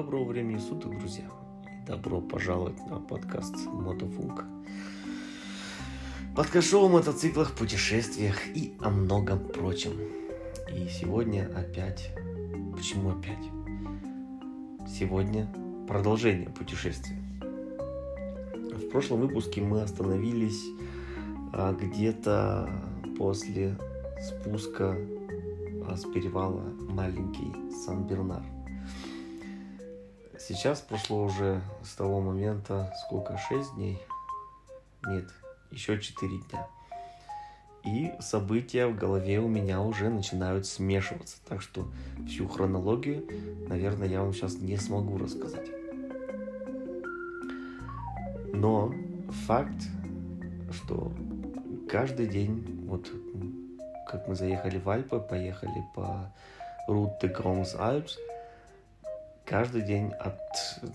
Доброго времени суток, друзья. Добро пожаловать на подкаст Мотофунк. Подкаст-шоу о мотоциклах, путешествиях и о многом прочем. И сегодня опять... Почему опять? Сегодня продолжение путешествия. В прошлом выпуске мы остановились а, где-то после спуска а, с перевала маленький Сан-Бернар. Сейчас прошло уже с того момента сколько? 6 дней? Нет, еще 4 дня. И события в голове у меня уже начинают смешиваться. Так что всю хронологию, наверное, я вам сейчас не смогу рассказать. Но факт, что каждый день, вот как мы заехали в Альпы, поехали по Route de Grands Alpes, каждый день от,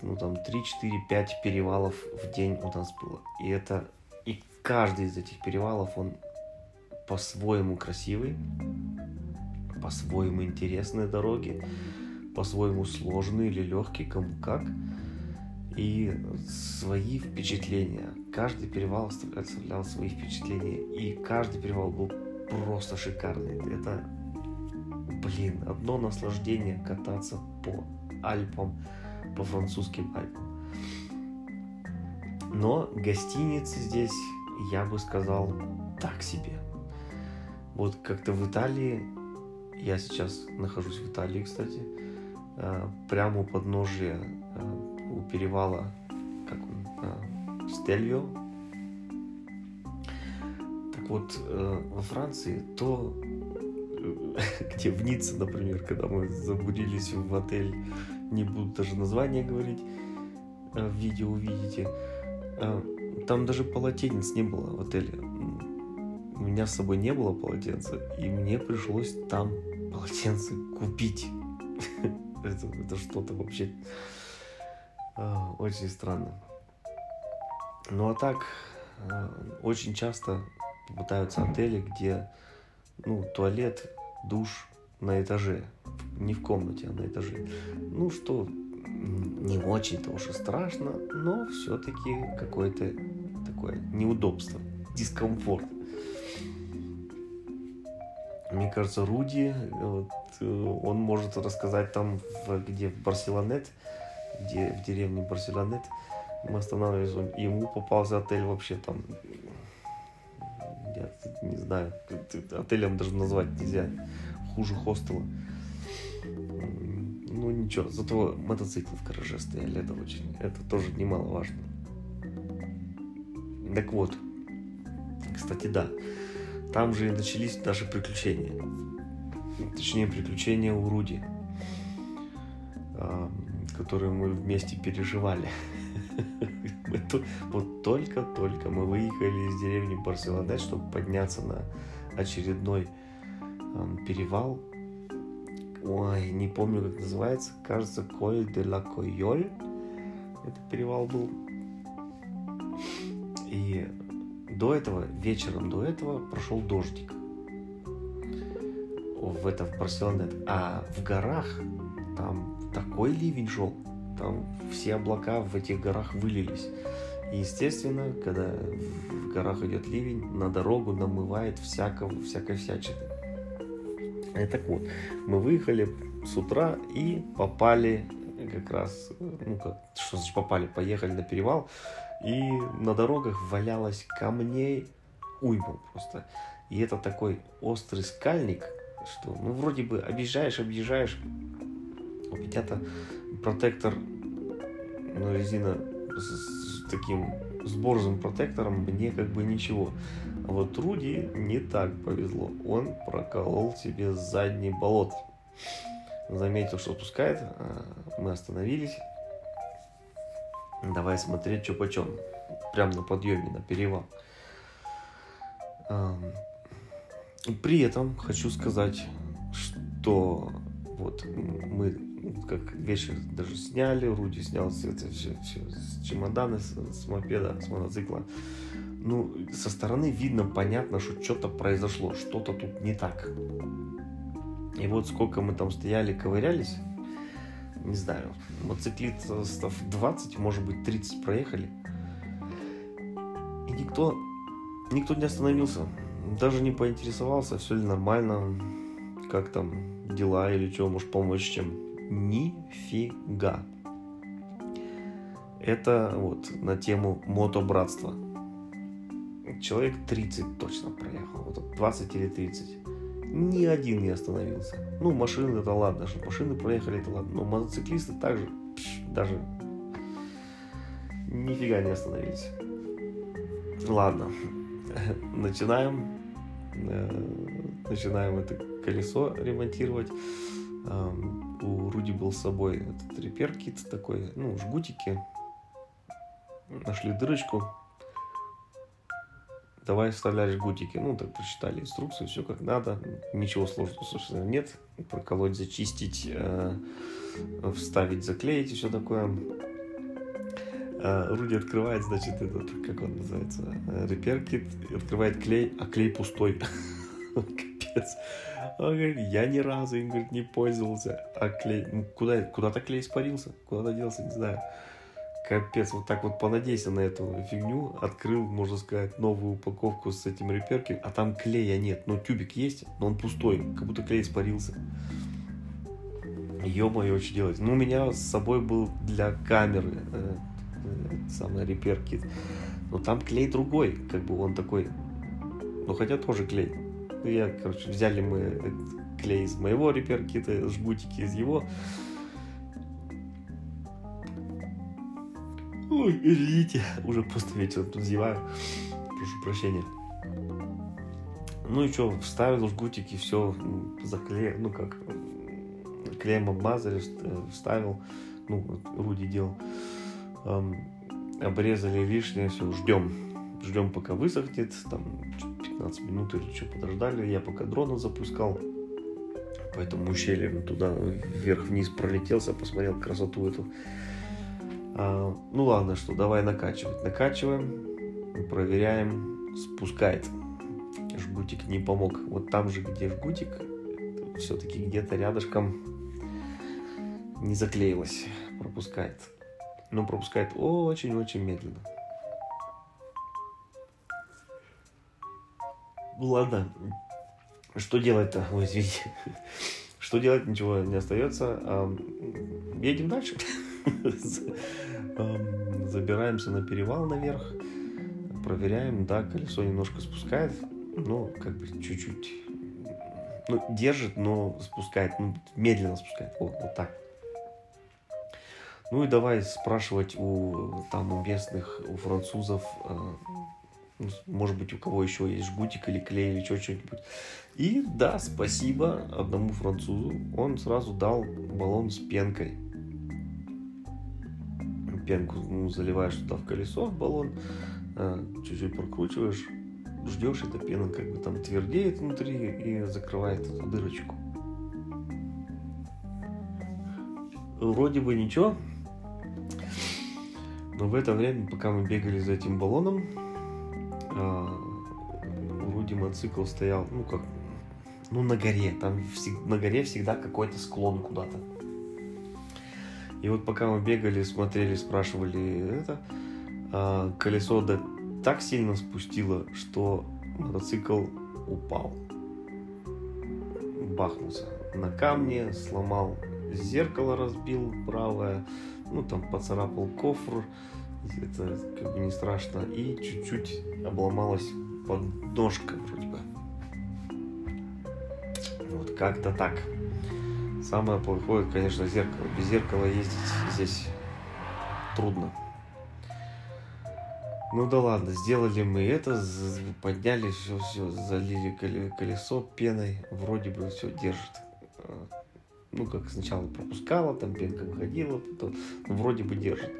ну там, 3, 4, 5 перевалов в день у нас было. И это, и каждый из этих перевалов, он по-своему красивый, по-своему интересные дороги, по-своему сложные или легкие, кому как. И свои впечатления. Каждый перевал оставлял свои впечатления. И каждый перевал был просто шикарный. Это, блин, одно наслаждение кататься по Альпам, по французским Альпам. Но гостиницы здесь, я бы сказал, так себе. Вот как-то в Италии, я сейчас нахожусь в Италии, кстати, э, прямо у подножия, э, у перевала, как он, э, Стельвио. Так вот, во Франции то где в Ницце, например, когда мы забудились в отель, не буду даже название говорить, в видео увидите, там даже полотенец не было в отеле. У меня с собой не было полотенца, и мне пришлось там полотенце купить. это, это что-то вообще а, очень странно. Ну а так, очень часто попадаются отели, где ну, туалет, душ на этаже. Не в комнате, а на этаже. Ну что, не очень-то уж и страшно, но все-таки какое-то такое неудобство, дискомфорт. Мне кажется, Руди, вот, э, он может рассказать там, в, где в Барселонет, где в деревне Барселонет, мы останавливались, ему попался отель вообще там, я не знаю, отелем даже назвать нельзя, хуже хостела. Ну ничего, зато мотоциклы в гараже стояли, это очень, это тоже немаловажно. Так вот, кстати, да, там же и начались наши приключения. Точнее, приключения у Руди, которые мы вместе переживали. Вот только-только мы выехали из деревни Барселонет, чтобы подняться на очередной перевал. Ой, не помню, как называется. Кажется, Коль де ла Койоль. Это перевал был. И до этого, вечером до этого прошел дождик. В это в Барселонет. А в горах там такой ливень шел. Там все облака в этих горах вылились. И, естественно, когда в горах идет ливень, на дорогу намывает всякого, всякой всячины. И так вот, мы выехали с утра и попали как раз, ну как, что значит попали, поехали на перевал, и на дорогах валялось камней уйма просто. И это такой острый скальник, что, ну, вроде бы объезжаешь, объезжаешь, у меня-то протектор, ну, резина с, с таким с борзым протектором мне как бы ничего. Вот Руди не так повезло. Он проколол себе задний болот. Заметил, что спускает. А, мы остановились. Давай смотреть, что почем. Прям на подъеме, на перевал. При этом хочу сказать, что вот мы как вечер даже сняли, Руди снял все это все, все с чемоданы, с, с мопеда, с мотоцикла. Ну, со стороны видно, понятно, что что-то произошло, что-то тут не так. И вот сколько мы там стояли, ковырялись, не знаю, мотоциклистов 20, может быть, 30 проехали. И никто, никто не остановился. Даже не поинтересовался, все ли нормально, как там дела или что, может помочь чем. Нифига. Это вот на тему мотобратства. Человек 30 точно проехал, вот 20 или 30 ни один не остановился. Ну, машины это ладно, что машины проехали, это ладно. Но мотоциклисты также даже нифига не остановились. Ладно, начинаем. Э, начинаем это колесо ремонтировать. У Руди был с собой этот репер-кит такой, ну, жгутики. Нашли дырочку, давай вставлять жгутики. Ну, так прочитали инструкцию, все как надо. Ничего сложного, собственно, нет. Проколоть, зачистить, э, вставить, заклеить и все такое. Э, Руди открывает, значит, этот, как он называется, э, реперкит, открывает клей, а клей пустой. Капец. Он говорит, я ни разу им, говорит, не пользовался. А клей, ну, куда, куда-то клей испарился, куда-то делся, не знаю. Капец, вот так вот понадейся на эту фигню. Открыл, можно сказать, новую упаковку с этим реперки, а там клея нет. Ну, тюбик есть, но он пустой, как будто клей испарился. Ё-моё, что делать? Ну, у меня с собой был для камеры э, э, самый реперкит. Но там клей другой, как бы он такой. Ну, хотя тоже клей. Я, короче, взяли мы клей из моего реперкита, жгутики из его. Ой, извините, уже просто вечером тут зеваю. Прошу прощения. Ну и что, вставил жгутики, все, заклеил, ну как, клеем обмазали, вставил, ну, Руди делал. Эм, обрезали лишнее, все, ждем. Ждем, пока высохнет, там 15 минут или что подождали. Я пока дрона запускал по этому туда вверх-вниз пролетелся, посмотрел красоту эту. А, ну ладно, что, давай накачивать. Накачиваем, проверяем, спускает. Жгутик не помог. Вот там же, где жгутик, все-таки где-то рядышком не заклеилось. Пропускает. Но пропускает очень-очень медленно. Ну ладно, что делать-то? Ой, извините. Что делать, ничего не остается. Едем дальше. Забираемся на перевал наверх, проверяем, да, колесо немножко спускает, ну, как бы чуть-чуть, ну, держит, но спускает, ну, медленно спускает, вот, вот так. Ну и давай спрашивать у там у местных, у французов, э, ну, может быть, у кого еще есть жгутик или клей или что-нибудь. И да, спасибо одному французу, он сразу дал баллон с пенкой пенку ну, заливаешь туда в колесо, в баллон, э, чуть-чуть прокручиваешь, ждешь, эта пена как бы там твердеет внутри и закрывает эту дырочку. Вроде бы ничего, но в это время, пока мы бегали за этим баллоном, э, вроде мотоцикл стоял, ну как, ну на горе, там на горе всегда какой-то склон куда-то. И вот пока мы бегали, смотрели, спрашивали это, а, колесо да так сильно спустило, что мотоцикл упал. Бахнулся на камне, сломал зеркало, разбил правое, ну там поцарапал кофр, это как бы не страшно, и чуть-чуть обломалась подножка вроде бы. Вот как-то так. Самое плохое, конечно, зеркало. Без зеркала ездить здесь трудно. Ну да ладно, сделали мы это, подняли все, все, залили колесо пеной, вроде бы все держит. А, ну, как сначала пропускала, там пенка выходила, потом, ну, вроде бы держит.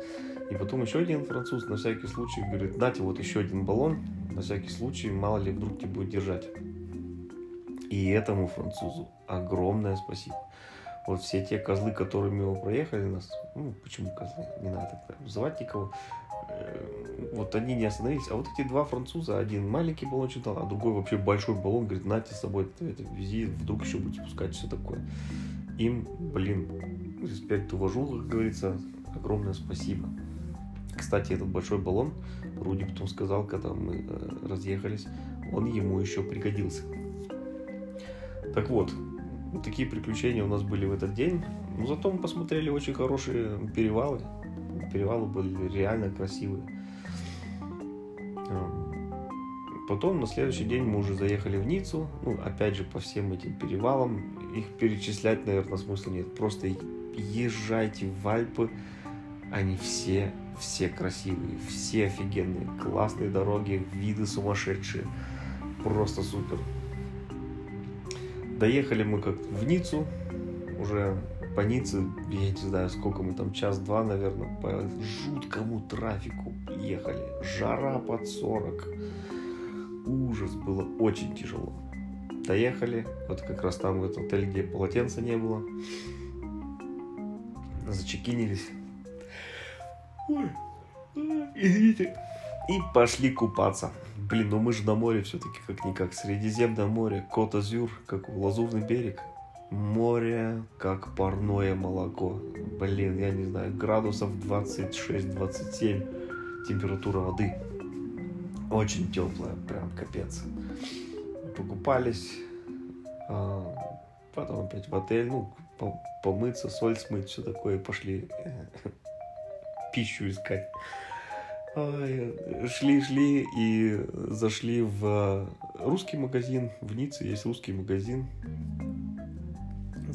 И потом еще один француз на всякий случай говорит, дайте вот еще один баллон, на всякий случай, мало ли вдруг тебе будет держать. И этому французу огромное спасибо вот все те козлы, которыми мы проехали нас, ну, почему козлы, не надо так называть никого, э, вот они не остановились, а вот эти два француза, один маленький баллончик дал, а другой вообще большой баллон, говорит, нате с собой, это вези, вдруг еще будете пускать, все такое. им, блин, респект, уважу, как говорится, огромное спасибо. Кстати, этот большой баллон, Руди потом сказал, когда мы э, разъехались, он ему еще пригодился. Так вот, такие приключения у нас были в этот день. Но зато мы посмотрели очень хорошие перевалы. Перевалы были реально красивые. Эм, потом на следующий день мы уже заехали в Ниццу. Ну, опять же, по всем этим перевалам. Их перечислять, наверное, смысла нет. Просто езжайте в Альпы. Они все, все красивые, все офигенные. Классные дороги, виды сумасшедшие. Просто супер. Доехали мы как в Ниццу. Уже по Ницце, я не знаю, сколько мы там, час-два, наверное, по жуткому трафику ехали. Жара под 40. Ужас, было очень тяжело. Доехали, вот как раз там в этом отеле, где полотенца не было. Зачекинились. Ой, извините. И пошли купаться. Блин, ну мы же на море все-таки как-никак. Средиземное море, Кот-Азюр, как Лазурный берег море как парное молоко. Блин, я не знаю, градусов 26-27 температура воды. Очень теплая, прям капец. Покупались, а, потом опять в отель, ну, помыться, соль смыть, все такое, пошли пищу искать. Шли, шли и зашли в русский магазин. В Ницце есть русский магазин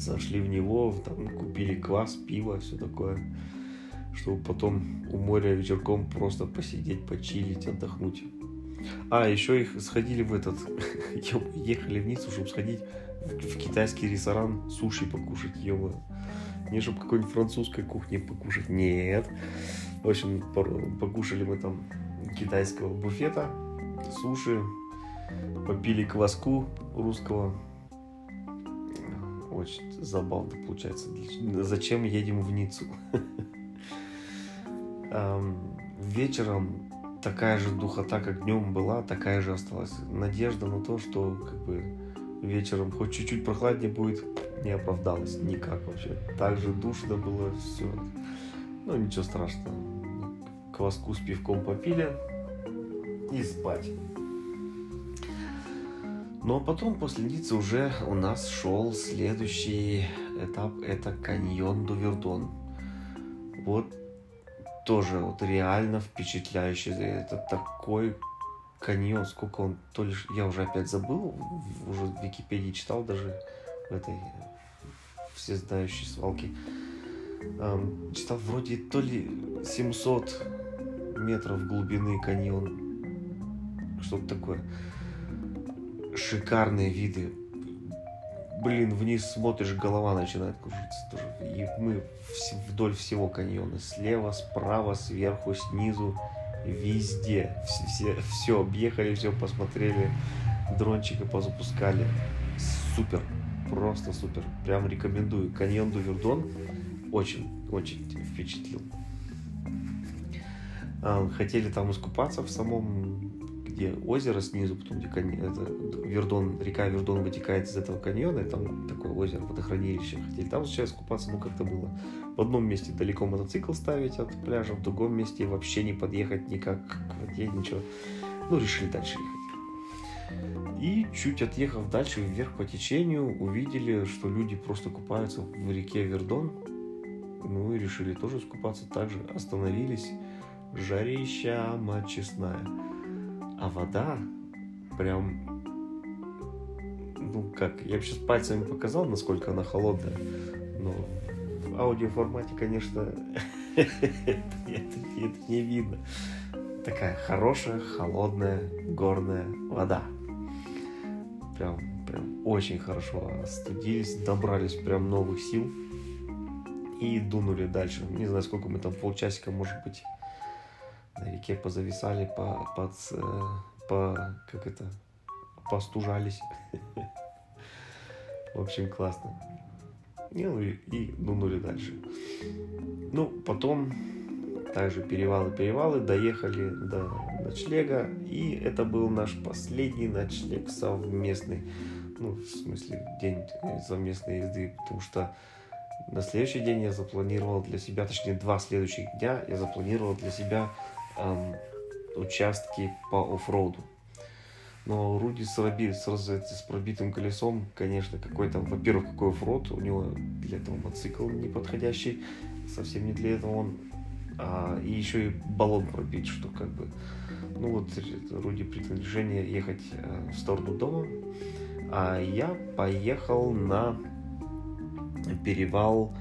зашли в него, там купили квас, пиво, все такое, чтобы потом у моря вечерком просто посидеть, почилить, отдохнуть. А, еще их сходили в этот, ехали в Ниццу, чтобы сходить в китайский ресторан суши покушать, ё Не чтобы какой-нибудь французской кухни покушать, нет. В общем, покушали мы там китайского буфета, суши, попили кваску русского, очень забавно получается. Зачем едем в Ниццу? Вечером такая же духота, как днем была, такая же осталась. Надежда на то, что как бы вечером хоть чуть-чуть прохладнее будет, не оправдалась никак вообще. Так же душно было все. Ну, ничего страшного. Кваску с пивком попили и спать. Но потом после Ниццы уже у нас шел следующий этап, это каньон Дувердон. Вот тоже вот реально впечатляющий. Это такой каньон, сколько он, то лишь, я уже опять забыл, уже в Википедии читал даже в этой все знающей свалке. Эм, читал вроде то ли 700 метров глубины каньон, что-то такое шикарные виды. Блин, вниз смотришь, голова начинает кружиться тоже. И мы вдоль всего каньона. Слева, справа, сверху, снизу. Везде. Все, все, объехали, все посмотрели. Дрончика позапускали. Супер. Просто супер. Прям рекомендую. Каньон Дувердон очень, очень впечатлил. А, хотели там искупаться в самом где озеро снизу, потом где это, Вердон, река Вердон вытекает из этого каньона, и там такое озеро, водохранилище. Хотели там сейчас купаться, ну как-то было. В одном месте далеко мотоцикл ставить от пляжа, в другом месте вообще не подъехать никак к воде, ничего. Ну, решили дальше ехать. И чуть отъехав дальше вверх по течению, увидели, что люди просто купаются в реке Вердон. Ну и решили тоже искупаться. Также остановились. Жарища мать честная а вода прям, ну как, я бы сейчас пальцами показал, насколько она холодная, но в аудиоформате, конечно, это не видно. Такая хорошая, холодная, горная вода. Прям, прям очень хорошо остудились, добрались прям новых сил и дунули дальше. Не знаю, сколько мы там, полчасика, может быть, на реке позависали, по, под, э, по, как это, постужались. В общем, классно. Ну и, и дунули дальше. Ну, потом также перевалы-перевалы, доехали до ночлега, и это был наш последний ночлег совместный. Ну, в смысле, день совместной езды, потому что на следующий день я запланировал для себя, точнее, два следующих дня я запланировал для себя эм, участки по оффроуду. Но Руди с, раби, с, с пробитым колесом, конечно, какой-то, во-первых, какой оффроуд, у него для этого мотоцикл неподходящий, совсем не для этого он, а, и еще и баллон пробить, что как бы, ну вот Руди принял решение ехать э, в сторону дома, а я поехал на перевал,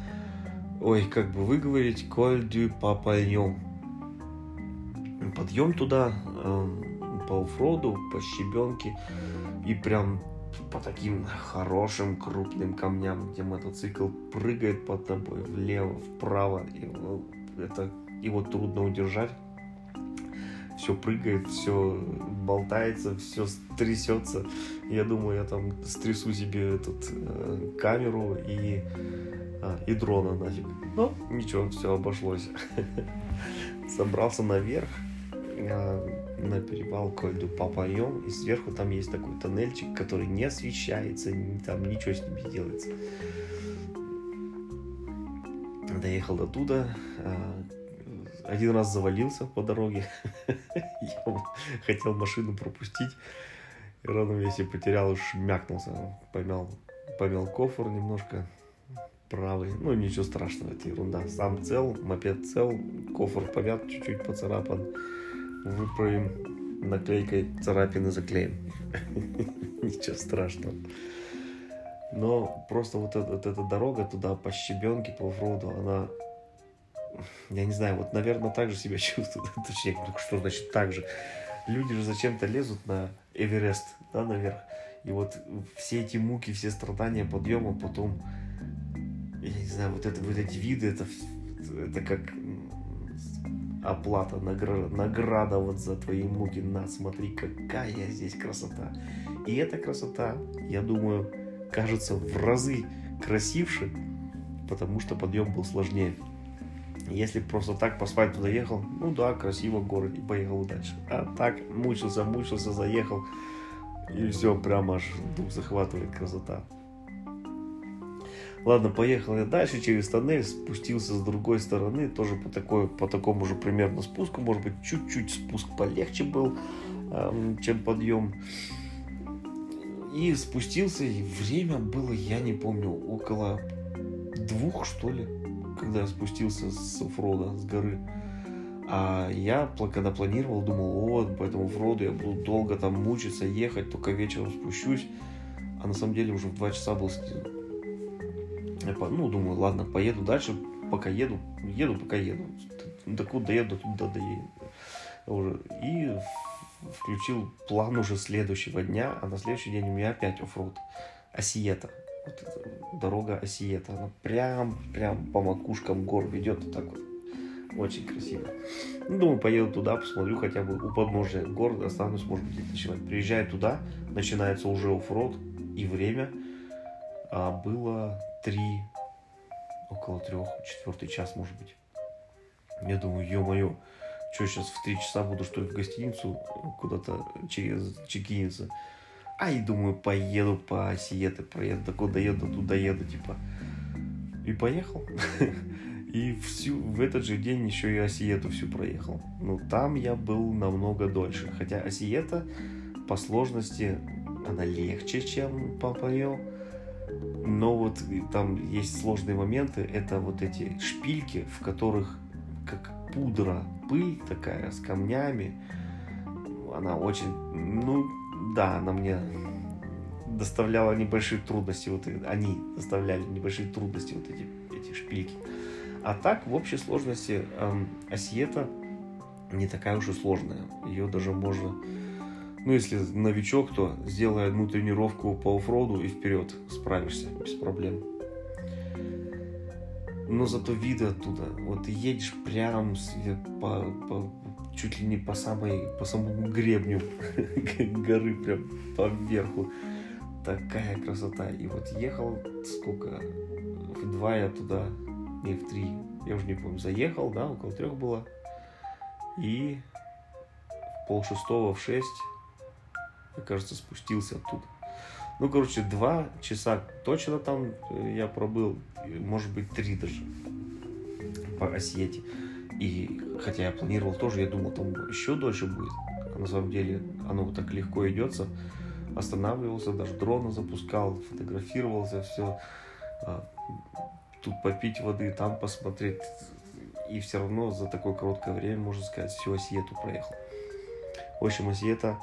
ой, как бы выговорить, Коль-дю Папальон. Подъем туда, э, по оффроуду, по щебенке и прям по таким хорошим крупным камням, где мотоцикл прыгает под тобой влево, вправо. И, ну, это его трудно удержать. Все прыгает, все болтается, все трясется. Я думаю, я там стрясу себе этот э, камеру и, а, и дрона нафиг. Но ничего, все обошлось. Собрался наверх на перевал Кольду Папайом, и сверху там есть такой тоннельчик, который не освещается, там ничего с ним не делается. Доехал до туда, а, один раз завалился по дороге, я хотел машину пропустить, и равновесие потерял, уж мякнулся, помял, помял кофр немножко, правый. Ну, ничего страшного, это ерунда. Сам цел, мопед цел, кофр помят, чуть-чуть поцарапан выправим наклейкой царапины заклеим. Ничего страшного. Но просто вот эта, вот эта дорога туда по щебенке, по оффроуду, она, я не знаю, вот, наверное, так же себя чувствует. Точнее, ну, что значит так же? Люди же зачем-то лезут на Эверест, да, наверх. И вот все эти муки, все страдания подъема, потом, я не знаю, вот, это, вот эти виды, это, это как оплата, награда, награда вот за твои муки. На, смотри, какая здесь красота. И эта красота, я думаю, кажется в разы красивше, потому что подъем был сложнее. Если просто так по асфальту доехал, ну да, красиво город и поехал дальше. А так мучился, мучился, заехал, и все, прямо аж дух захватывает красота. Ладно, поехал я дальше через тоннель, спустился с другой стороны, тоже по, такой, по такому же примерно спуску, может быть, чуть-чуть спуск полегче был, чем подъем. И спустился, и время было, я не помню, около двух, что ли, когда я спустился с оффрода, с горы. А я, когда планировал, думал, вот, по этому оффроду я буду долго там мучиться, ехать, только вечером спущусь. А на самом деле уже в два часа был я, ну, думаю, ладно, поеду дальше, пока еду, еду, пока еду. Докуда доеду, туда доеду. Уже. И включил план уже следующего дня, а на следующий день у меня опять оффроуд. Осиета. Вот дорога Осиета. Она прям, прям по макушкам гор ведет вот так вот. Очень красиво. Ну, думаю, поеду туда, посмотрю хотя бы у подножия города, останусь, может быть, ночевать. Приезжаю туда, начинается уже оффроуд, и время а, было три, около трех, четвертый час, может быть. Я думаю, ё-моё, что сейчас в три часа буду, что ли, в гостиницу куда-то через чекиниться. А и думаю, поеду по Ассиетте, проеду, до куда еду, туда еду, типа. И поехал. И всю, в этот же день еще и Ассиетту всю проехал. Но ну, там я был намного дольше. Хотя Ассиетта по сложности она легче, чем Парпайон. Но вот там есть сложные моменты. Это вот эти шпильки, в которых как пудра, пыль такая с камнями. Она очень, ну да, она мне доставляла небольшие трудности. Вот они доставляли небольшие трудности вот эти, эти шпильки. А так, в общей сложности, эм, Осиета не такая уж и сложная. Ее даже можно ну, если новичок, то сделай одну тренировку по оффроуду и вперед справишься без проблем. Но зато виды оттуда. Вот ты едешь прям по, по, чуть ли не по самой, по самому гребню горы, прям по верху. Такая красота. И вот ехал сколько? В два я туда, не в три, я уже не помню, заехал, да, около трех было. И в пол шестого, в шесть я, кажется, спустился оттуда. Ну, короче, два часа точно там э, я пробыл, может быть, три даже по Осете. И хотя я планировал тоже, я думал, там еще дольше будет. А на самом деле оно вот так легко идется. Останавливался, даже дрона запускал, фотографировался, все. А, тут попить воды, там посмотреть. И все равно за такое короткое время, можно сказать, всю Ассиетту проехал. В общем, Ассиетта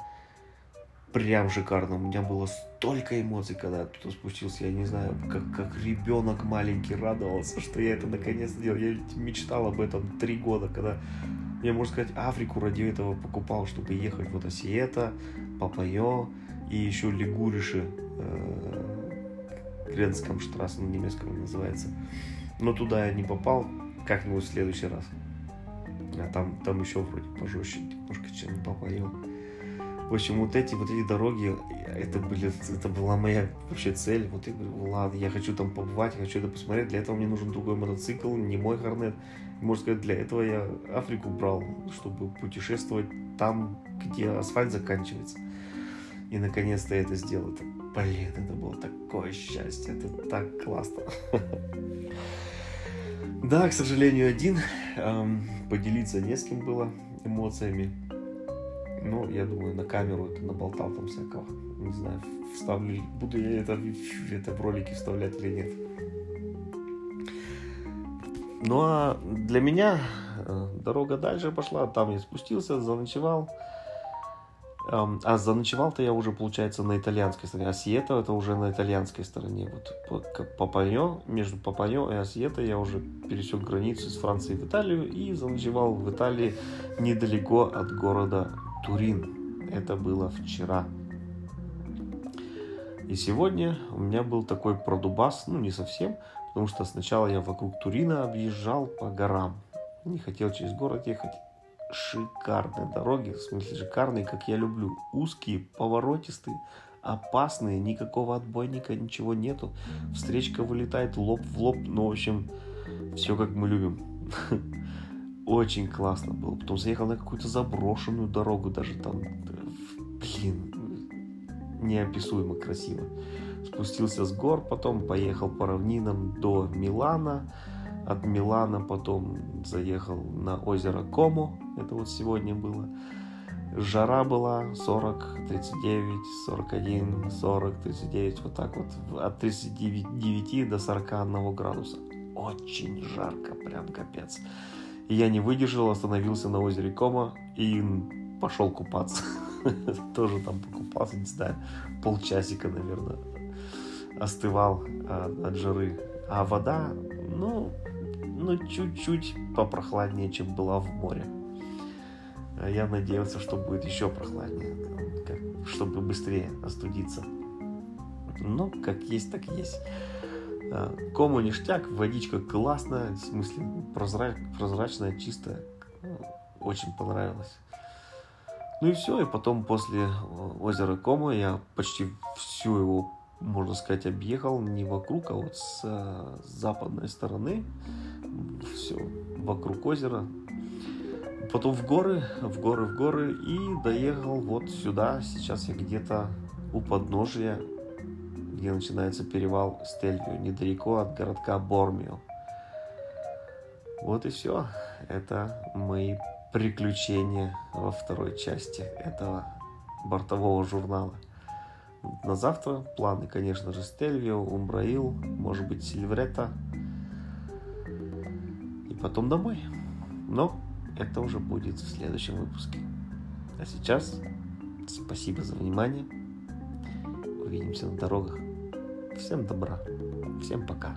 прям шикарно. У меня было столько эмоций, когда я туда спустился. Я не знаю, как, как ребенок маленький радовался, что я это наконец сделал. Я мечтал об этом три года, когда я, можно сказать, Африку ради этого покупал, чтобы ехать вот Ассиетта, Парпайон и еще Ligurische. Э, Grenzkammstraße на немецком называется. Но туда я не попал, как-нибудь в следующий раз. А там, там еще вроде пожестче немножко, чем Парпайон. В общем, вот эти вот эти дороги, это были, это была моя вообще цель. Вот я говорю, ладно, я хочу там побывать, я хочу это посмотреть. Для этого мне нужен другой мотоцикл, не мой Hornet. Можно сказать, для этого я Африку брал, чтобы путешествовать там, где асфальт заканчивается. И наконец-то я это сделал. Это, блин, это было такое счастье, это так классно. Да, к сожалению, один. Поделиться не с кем было эмоциями. Ну, я думаю, на камеру это наболтал там всякого. Не знаю, вставлю, буду я это, это в ролики вставлять или нет. Ну а для меня э, дорога дальше пошла, там я спустился, заночевал. А заночевал-то я уже, получается, на итальянской стороне. А Сиета это уже на итальянской стороне. Вот Папаньо, между Папаньо и Асиета я уже пересек границу из Франции в Италию и заночевал в Италии недалеко от города Турин. Это было вчера. И сегодня у меня был такой продубас, ну не совсем, потому что сначала я вокруг Турина объезжал по горам. Не хотел через город ехать. Шикарные дороги, в смысле шикарные, как я люблю. Узкие, поворотистые, опасные, никакого отбойника, ничего нету. Встречка вылетает лоб в лоб, ну, в общем, все как мы любим. Очень классно было. Потом заехал на какую-то заброшенную дорогу, даже там, блин, неописуемо красиво. Спустился с гор, потом поехал по равнинам до Милана. От Милана потом заехал на озеро Комо. Это вот сегодня было. Жара была 40, 39, 41, 40, 39, вот так вот. От 39 до 41 градуса. Очень жарко, прям капец. И я не выдержал, остановился на озере Кома и пошел купаться. Тоже там покупался, не знаю, полчасика, наверное, остывал а, от жары. А вода, ну, ну, чуть-чуть попрохладнее, чем была в море. А я надеялся, что будет еще прохладнее, чтобы быстрее остудиться. Но как есть, так есть. Кому ништяк, водичка классная, в смысле прозрач, прозрачная, чистая. Очень понравилось. Ну и все, и потом после э, озера Кома я почти всю его, можно сказать, объехал не вокруг, а вот с э, западной стороны. Все, вокруг озера. Потом в горы, в горы, в горы и доехал вот сюда. Сейчас я где-то у подножия где начинается перевал Стельвио, недалеко от городка Бормио. Вот и все. Это мои приключения во второй части этого бортового журнала. На завтра планы, конечно же, Стельвио, Умбраил, может быть, Сильврета. И потом домой. Но это уже будет в следующем выпуске. А сейчас спасибо за внимание. Увидимся на дорогах. Всем добра. Всем пока.